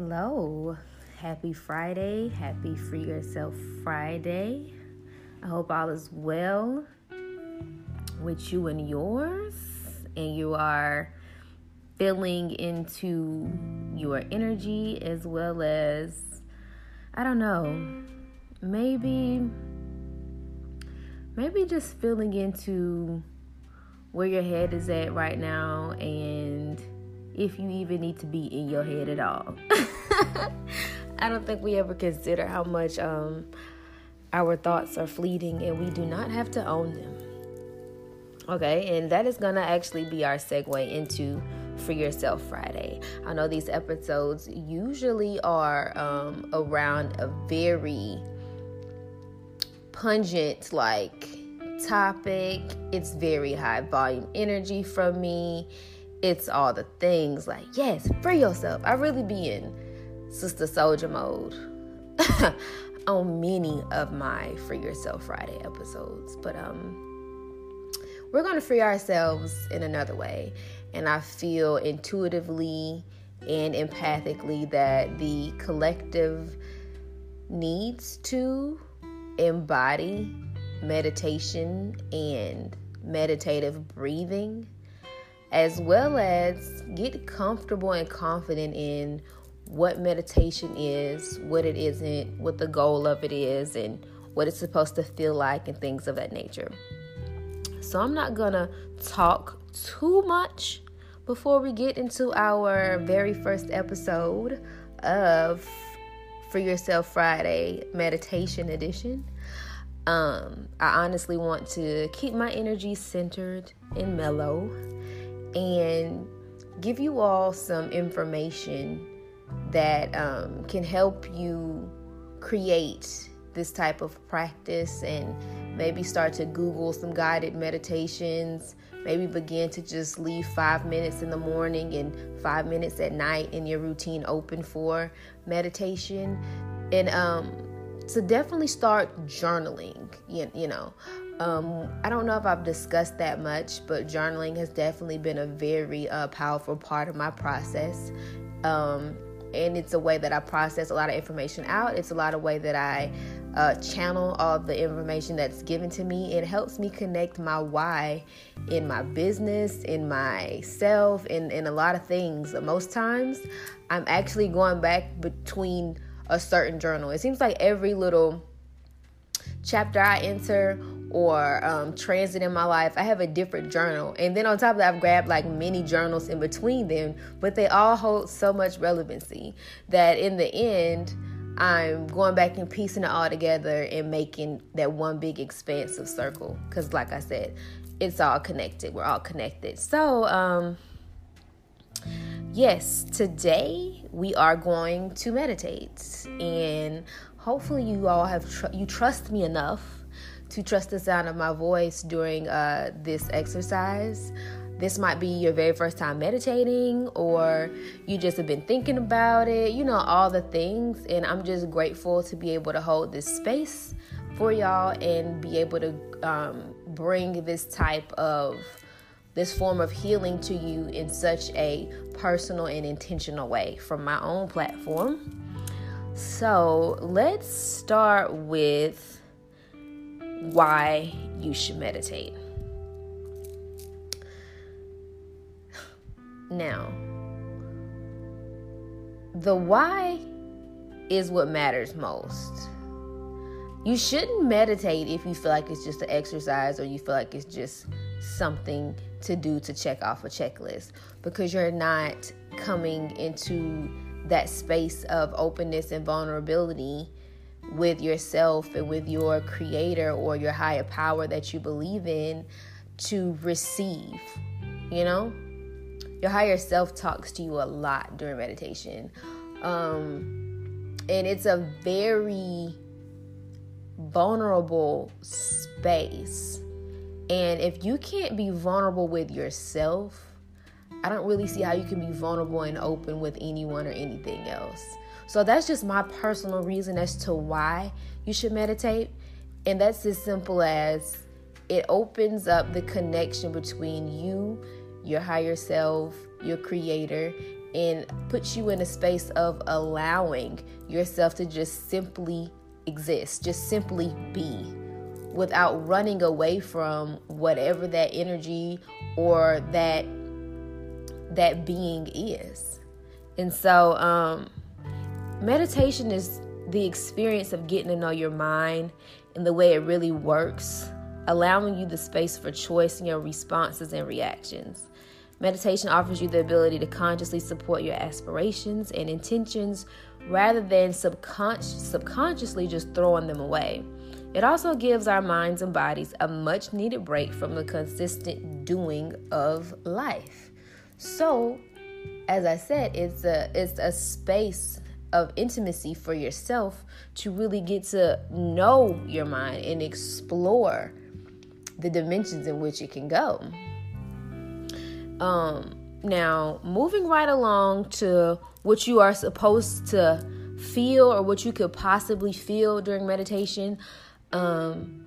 Hello. Happy Friday. Happy Free Yourself Friday. I hope all is well with you and yours, and you are filling into your energy as well as, I don't know, maybe, maybe just filling into where your head is at right now and if you even need to be in your head at all. I don't think we ever consider how much um, our thoughts are fleeting and we do not have to own them. Okay, and that is gonna actually be our segue into Free Yourself Friday. I know these episodes usually are um, around a very pungent, like topic. It's very high volume energy from me it's all the things like, yes, free yourself. I really be in Sister Souljah mode on many of my Free Yourself Friday episodes. But um we're gonna free ourselves in another way. And I feel intuitively and empathically that the collective needs to embody meditation and meditative breathing as well as get comfortable and confident in what meditation is, what it isn't, what the goal of it is, and what it's supposed to feel like, and things of that nature. So, I'm not gonna talk too much before we get into our very first episode of Free Yourself Friday Meditation Edition. Um, I honestly want to keep my energy centered and mellow and give you all some information that um, can help you create this type of practice and maybe start to Google some guided meditations. Maybe begin to just leave five minutes in the morning and five minutes at night in your routine open for meditation. And um, to definitely start journaling, you, you know. Um, I don't know if I've discussed that much, but journaling has definitely been a very uh, powerful part of my process. Um, and it's a way that I process a lot of information out. It's a lot of way that I uh, channel all the information that's given to me. It helps me connect my why in my business, in myself, in, in a lot of things. Most times, I'm actually going back between a certain journal. It seems like every little chapter I enter or um, transit in my life, I have a different journal. And then on top of that, I've grabbed like many journals in between them, but they all hold so much relevancy that in the end, I'm going back and piecing it all together and making that one big expansive circle. Because, like I said, it's all connected. We're all connected. So, um, yes, today we are going to meditate, and hopefully, you all have tr- you trust me enough to trust the sound of my voice during uh, this exercise. This might be your very first time meditating, or you just have been thinking about it, you know, all the things. And I'm just grateful to be able to hold this space for y'all and be able to um, bring this type of this form of healing to you in such a personal and intentional way from my own platform. So let's start with why you should meditate. Now, the why is what matters most. You shouldn't meditate if you feel like it's just an exercise or you feel like it's just something to do to check off a checklist because you're not coming into that space of openness and vulnerability with yourself and with your creator or your higher power that you believe in to receive. You know, your higher self talks to you a lot during meditation. Um, and it's a very vulnerable space. And if you can't be vulnerable with yourself, I don't really see how you can be vulnerable and open with anyone or anything else. So that's just my personal reason as to why you should meditate. And that's as simple as it opens up the connection between you, your higher self, your creator, and puts you in a space of allowing yourself to just simply exist, just simply be without running away from whatever that energy or that that being is. And so um meditation is the experience of getting to know your mind and the way it really works, allowing you the space for choice in your responses and reactions. Meditation offers you the ability to consciously support your aspirations and intentions rather than subconsci- subconsciously just throwing them away. It also gives our minds and bodies a much needed break from the consistent doing of life. So, as I said, it's a it's a space of intimacy for yourself to really get to know your mind and explore the dimensions in which it can go. Um, now, moving right along to what you are supposed to feel or what you could possibly feel during meditation. Um,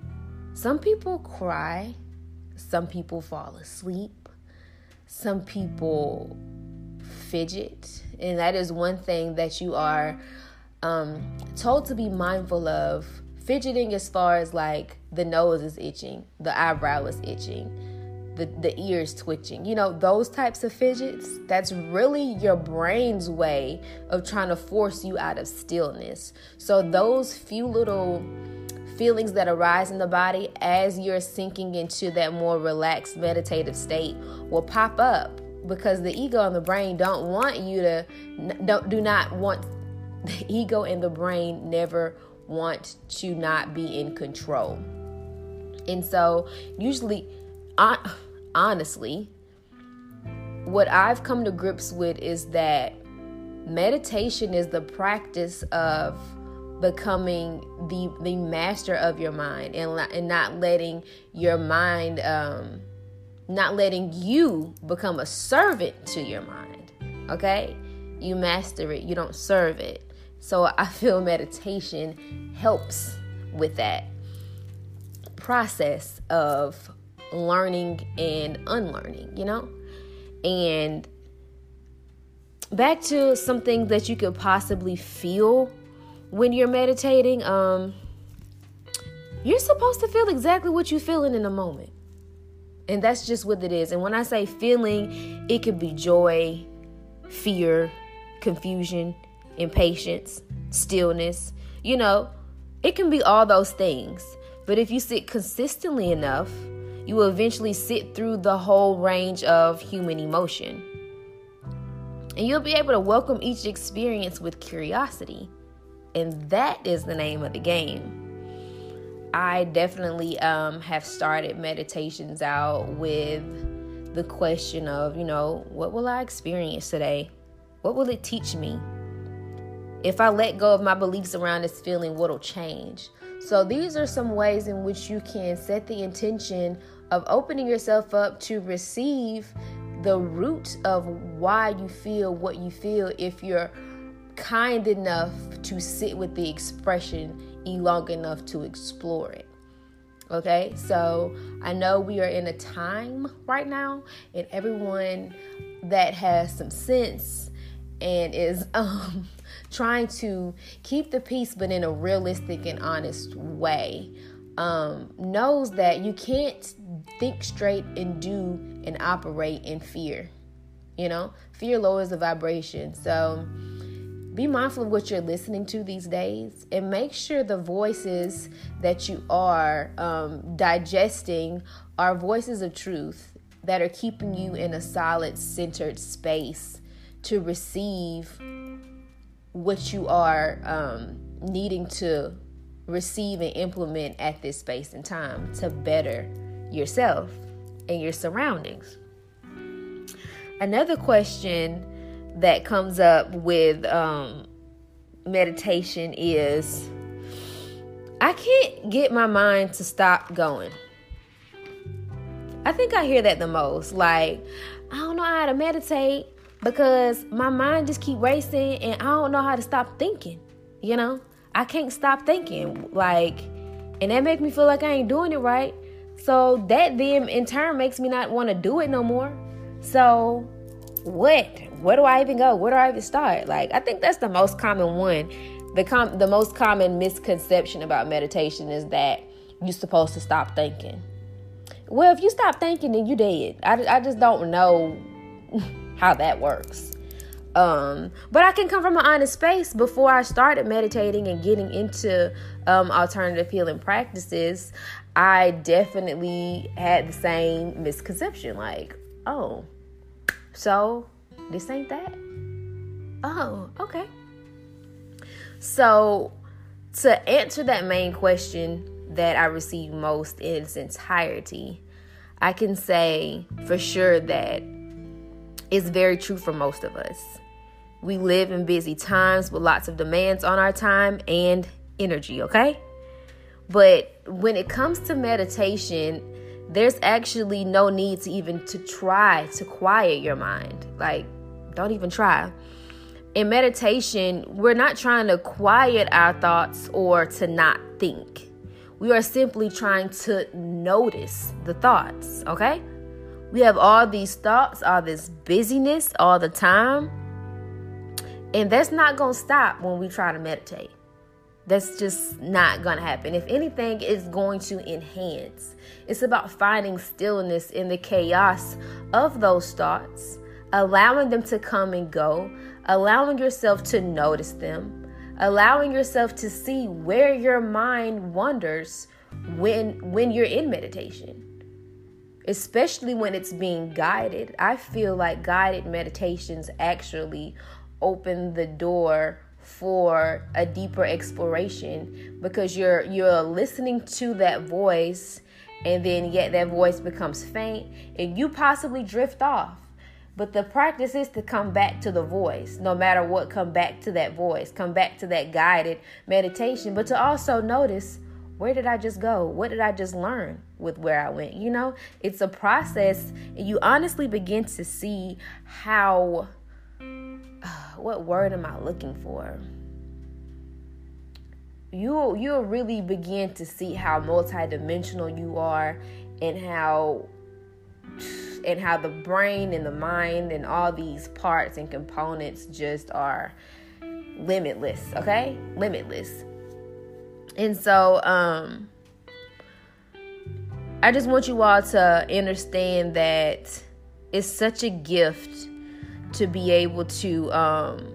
some people cry, some people fall asleep, some people fidget, and that is one thing that you are um, told to be mindful of. Fidgeting, as far as like the nose is itching, the eyebrow is itching the, the ears twitching, you know, those types of fidgets, that's really your brain's way of trying to force you out of stillness. So, those few little feelings that arise in the body as you're sinking into that more relaxed meditative state will pop up because the ego and the brain don't want you to don't do not want the ego and the brain never want to not be in control. And so usually honestly, what I've come to grips with is that meditation is the practice of becoming the the master of your mind and and not letting your mind um not letting you become a servant to your mind okay you master it you don't serve it so i feel meditation helps with that process of learning and unlearning, you know? And back to something that you could possibly feel when you're meditating, um, you're supposed to feel exactly what you're feeling in a moment. And that's just what it is. And when I say feeling, it could be joy, fear, confusion, impatience, stillness. You know, it can be all those things. But if you sit consistently enough, you will eventually sit through the whole range of human emotion. And you'll be able to welcome each experience with curiosity. And that is the name of the game. I definitely um, have started meditations out with the question of, you know, what will I experience today? What will it teach me? If I let go of my beliefs around this feeling, what'll change? So, these are some ways in which you can set the intention of opening yourself up to receive the root of why you feel what you feel if you're kind enough to sit with the expression long enough to explore it. Okay, so I know we are in a time right now, and everyone that has some sense and is um, trying to keep the peace, but in a realistic and honest way, um, knows that you can't think straight and do and operate in fear. You know, fear lowers the vibration. So be mindful of what you're listening to these days and make sure the voices that you are um, digesting are voices of truth that are keeping you in a solid, centered space to receive what you are um, needing to receive and implement at this space and time to better yourself and your surroundings. Another question that comes up with um, meditation is I can't get my mind to stop going. I think I hear that the most. Like, I don't know how to meditate because my mind just keep racing and I don't know how to stop thinking, you know? I can't stop thinking. Like, and that make me feel like I ain't doing it right. So that then in turn makes me not want to do it no more. So what? Where do I even go? Where do I even start? Like, I think that's the most common one. The com- the most common misconception about meditation is that you're supposed to stop thinking. Well, if you stop thinking, then you dead. I, I just don't know how that works. Um, but I can come from an honest space. Before I started meditating and getting into um, alternative healing practices, I definitely had the same misconception. Like, oh, so this ain't that? Oh, okay. So, to answer that main question that I receive most in its entirety, I can say for sure that it's very true for most of us. We live in busy times with lots of demands on our time and energy, okay? But when it comes to meditation, there's actually no need to even to try to quiet your mind. Like don't even try. In meditation, we're not trying to quiet our thoughts or to not think. We are simply trying to notice the thoughts, okay? We have all these thoughts, all this busyness all the time. And that's not going to stop when we try to meditate. That's just not going to happen. If anything, it's going to enhance. It's about finding stillness in the chaos of those thoughts, allowing them to come and go, allowing yourself to notice them, allowing yourself to see where your mind wanders when when you're in meditation. Especially when it's being guided. I feel like guided meditations actually open the door for a deeper exploration because you're you're listening to that voice and then yet that voice becomes faint and you possibly drift off but the practice is to come back to the voice no matter what come back to that voice come back to that guided meditation. But to also notice where did i just go? What did i just learn with where i went? You know it's a process and you honestly begin to see how what word am I looking for? You'll, you'll really begin to see how multidimensional you are and how and how the brain and the mind and all these parts and components just are limitless, okay? Limitless. And so um I just want you all to understand that it's such a gift to be able to um,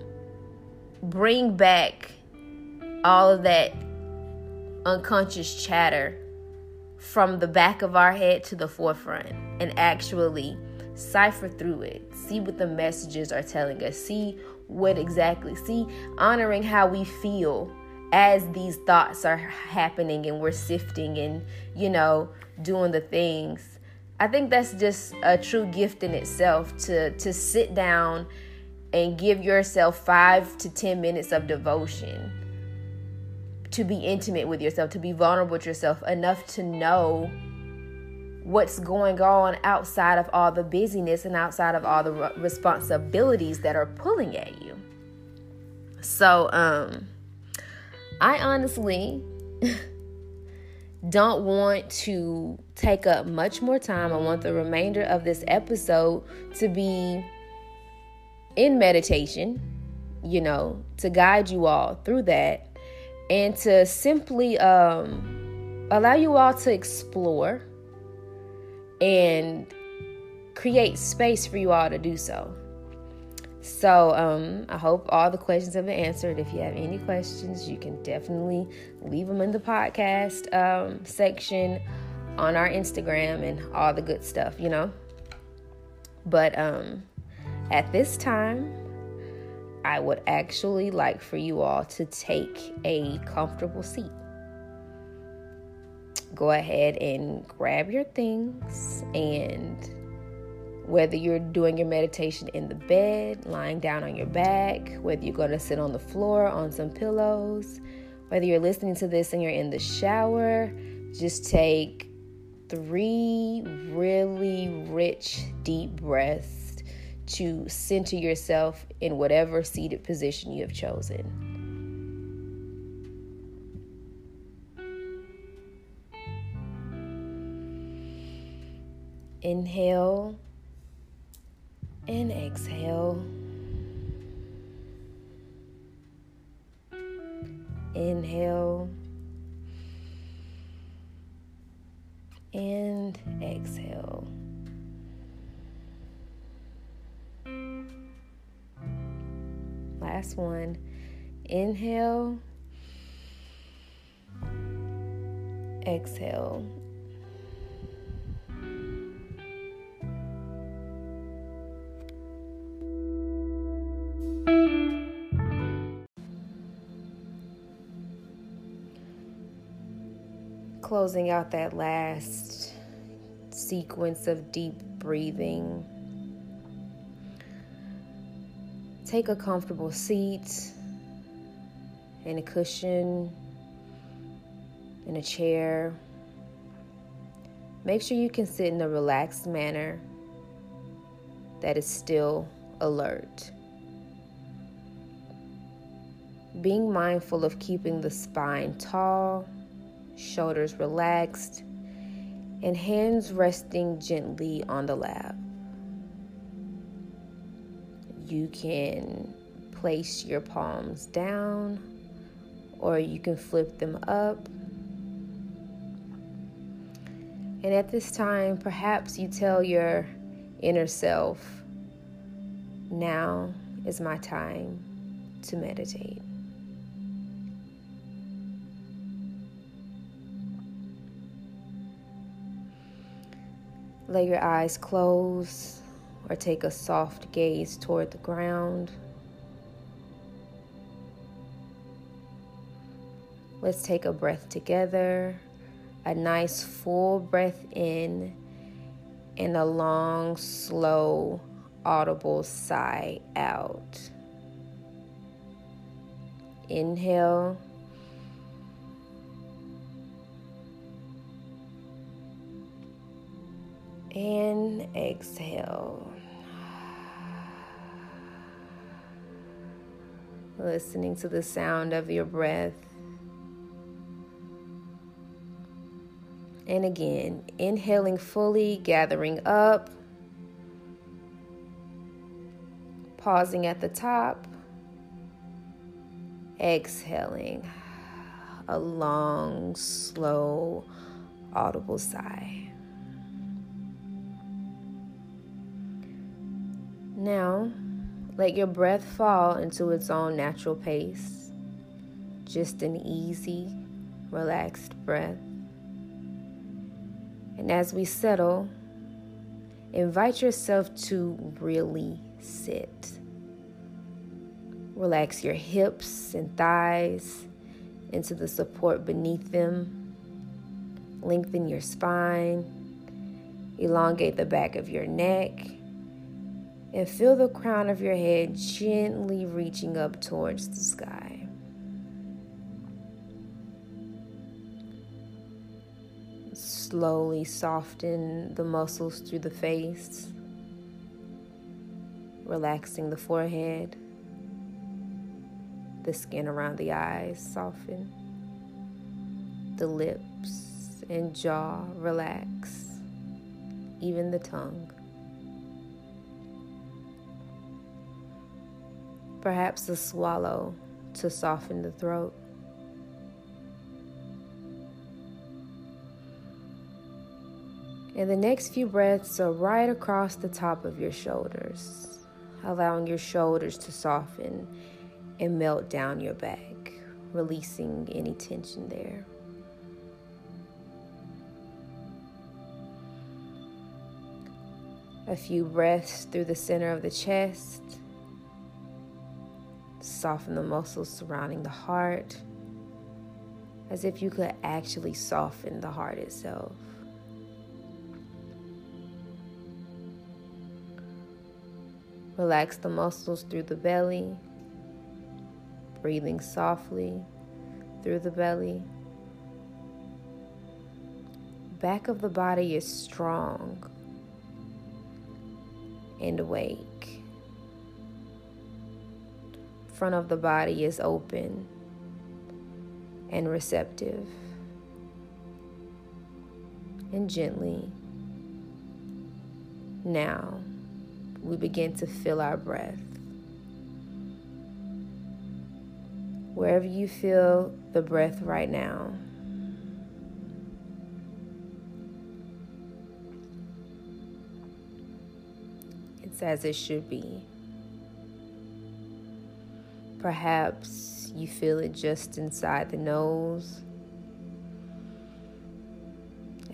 bring back all of that unconscious chatter from the back of our head to the forefront and actually cipher through it, see what the messages are telling us, see what exactly, see honoring how we feel as these thoughts are happening and we're sifting and, you know, doing the things. I think that's just a true gift in itself to to sit down and give yourself 5 to 10 minutes of devotion to be intimate with yourself, to be vulnerable with yourself enough to know what's going on outside of all the busyness and outside of all the responsibilities that are pulling at you. So um I honestly don't want to take up much more time. I want the remainder of this episode to be in meditation, you know, to guide you all through that and to simply um, allow you all to explore and create space for you all to do so. So um, I hope all the questions have been answered. If you have any questions, you can definitely leave them in the podcast um, section on our Instagram and all the good stuff, you know. But um, at this time, I would actually like for you all to take a comfortable seat. Go ahead and grab your things and whether you're doing your meditation in the bed, lying down on your back, whether you're going to sit on the floor on some pillows, whether you're listening to this and you're in the shower, just take three really rich, deep breaths to center yourself in whatever seated position you have chosen. Inhale and exhale. Inhale and exhale. Last one. Inhale. Exhale. Closing out that last sequence of deep breathing. Take a comfortable seat and a cushion in a chair. Make sure you can sit in a relaxed manner that is still alert. Being mindful of keeping the spine tall, shoulders relaxed, and hands resting gently on the lap. You can place your palms down or you can flip them up and at this time, perhaps you tell your inner self, now is my time to meditate. Let your eyes close or take a soft gaze toward the ground. Let's take a breath together a nice full breath in and a long, slow, audible sigh out. Inhale. And exhale. Listening to the sound of your breath. and again. Inhaling fully, gathering up, pausing at the top, exhaling a long, slow, audible sigh. Now, let your breath fall into its own natural pace. Just an easy, relaxed breath. And as we settle, invite yourself to really sit. Relax your hips and thighs into the support beneath them. Lengthen your spine. Elongate the back of your neck. And feel the crown of your head gently reaching up towards the sky. slowly soften the muscles through the face, relaxing the forehead, the skin around the eyes soften, the lips and jaw relax, even the tongue. Perhaps a swallow to soften the throat. And the next few breaths are right across the top of your shoulders, allowing your shoulders to soften and melt down your back, releasing any tension there. A few breaths through the center of the chest. Soften the muscles surrounding the heart as if you could actually soften the heart itself. Relax the muscles through the belly, breathing softly through the belly. Back of the body is strong and awake. Front of the body is open and receptive. And gently, now we begin to feel our breath. Wherever you feel the breath right now, it's as it should be. Perhaps you feel it just inside the nose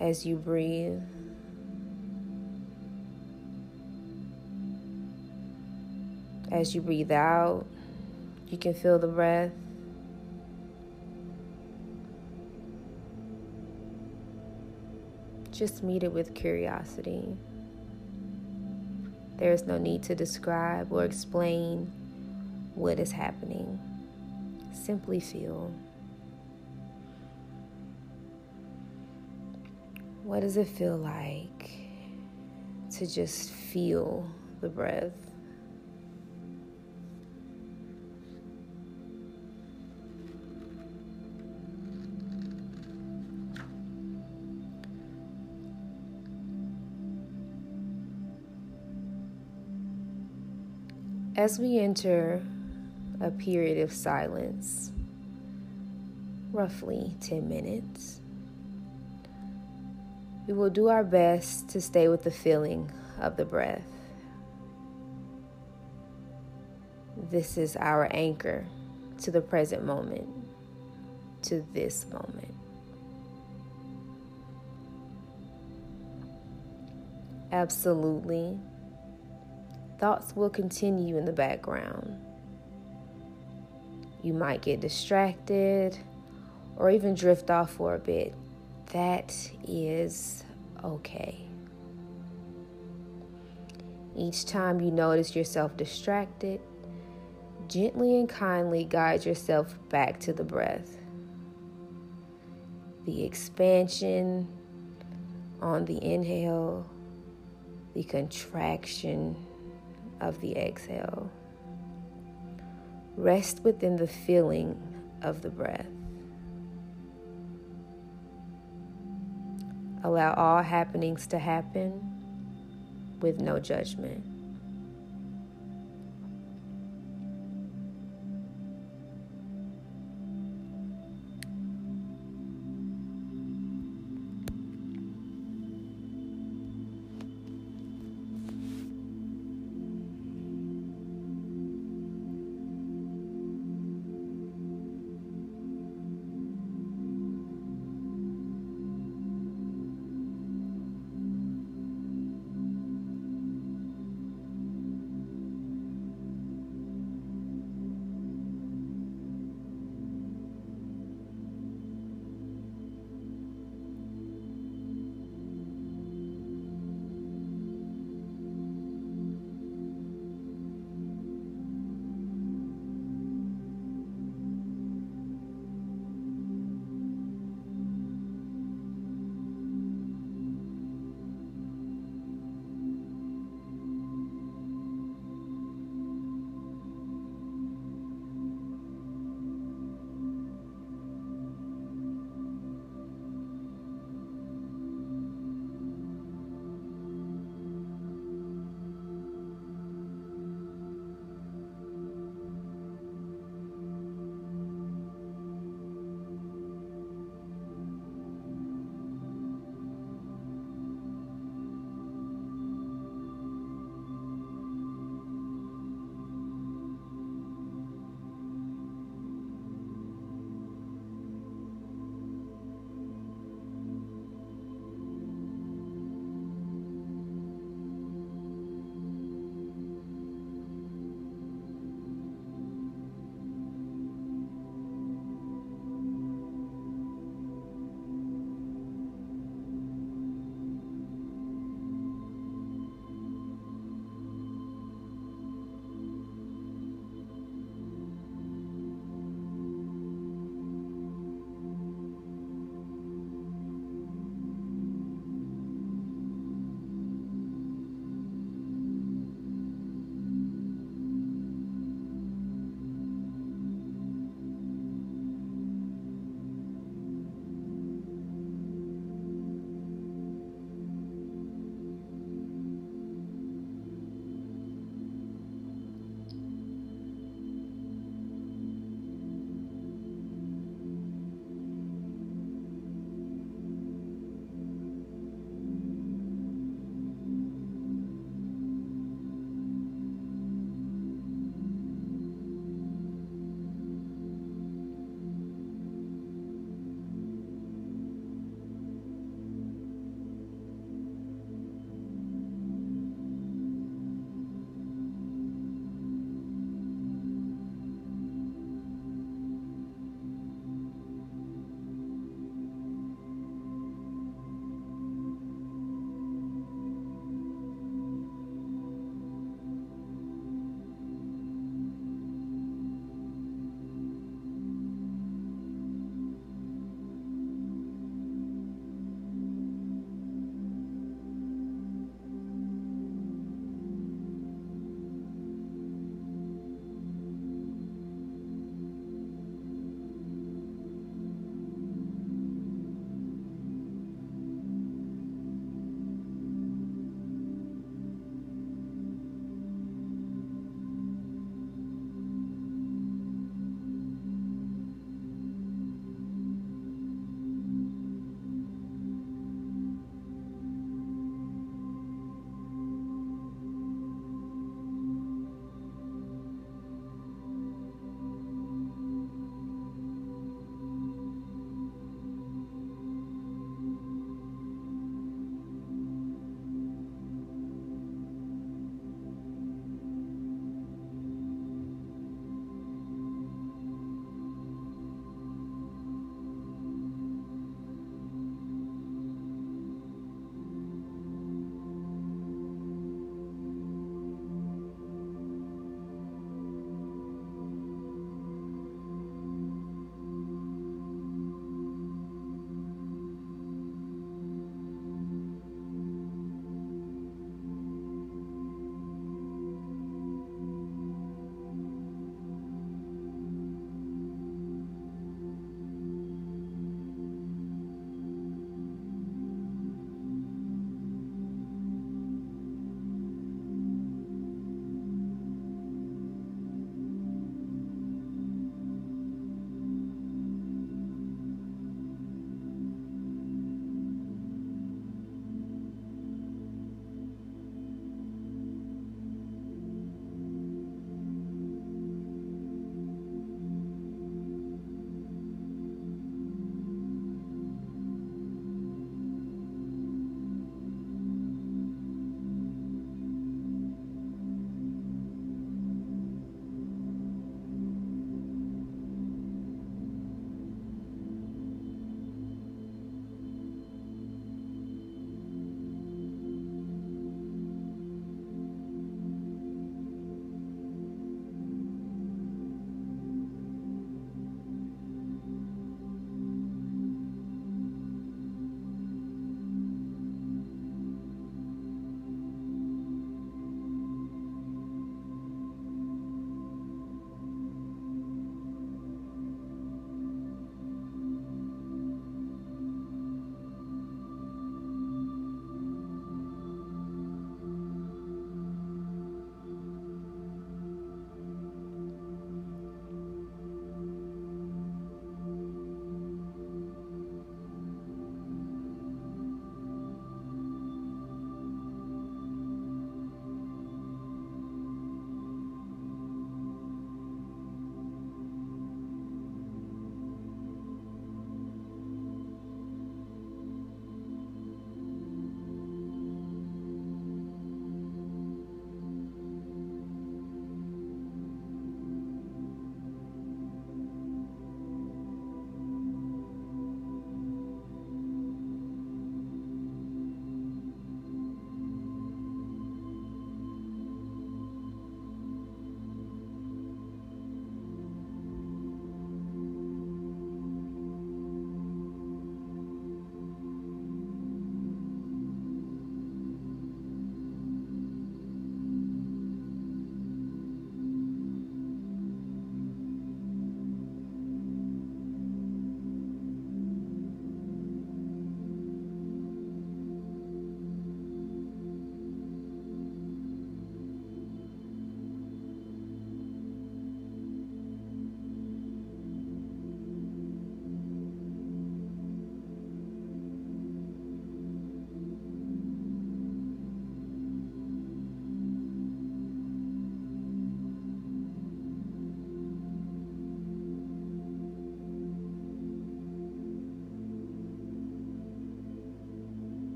as you breathe. As you breathe out, you can feel the breath. Just meet it with curiosity. There is no need to describe or explain what is happening. Simply feel. What does it feel like to just feel the breath? As we enter a period of silence, roughly 10 minutes, we will do our best to stay with the feeling of the breath. This is our anchor to the present moment, to this moment. Absolutely. Thoughts will continue in the background. You might get distracted or even drift off for a bit that is okay. Each time you notice yourself distracted, gently and kindly guide yourself back to the breath. The expansion on the inhale, the contraction of the exhale. Rest within the feeling of the breath. Allow all happenings to happen with no judgment.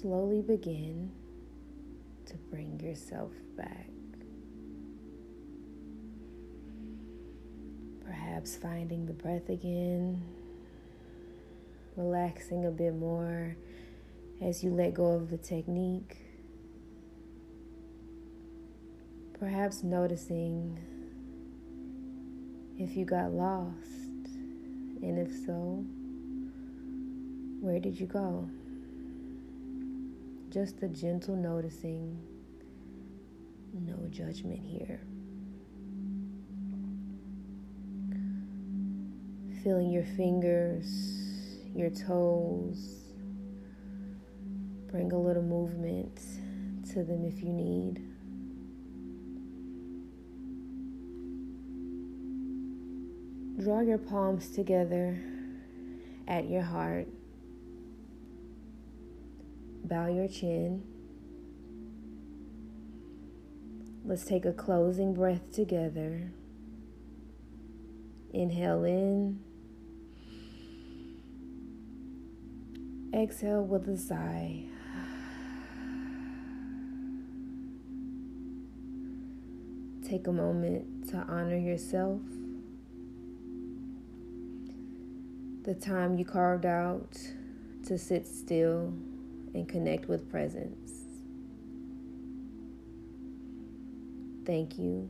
Slowly begin to bring yourself back. Perhaps finding the breath again, relaxing a bit more as you let go of the technique. Perhaps noticing if you got lost, and if so, where did you go? Just a gentle noticing, no judgment here. Feeling your fingers, your toes. Bring a little movement to them if you need. Draw your palms together at your heart. Bow your chin. Let's take a closing breath together. Inhale in. Exhale with a sigh. Take a moment to honor yourself, the time you carved out to sit still and connect with presence. Thank you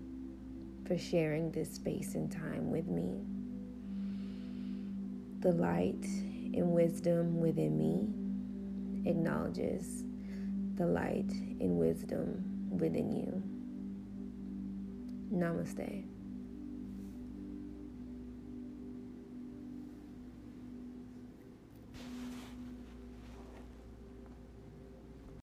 for sharing this space and time with me. The light and wisdom within me acknowledges the light and wisdom within you. Namaste.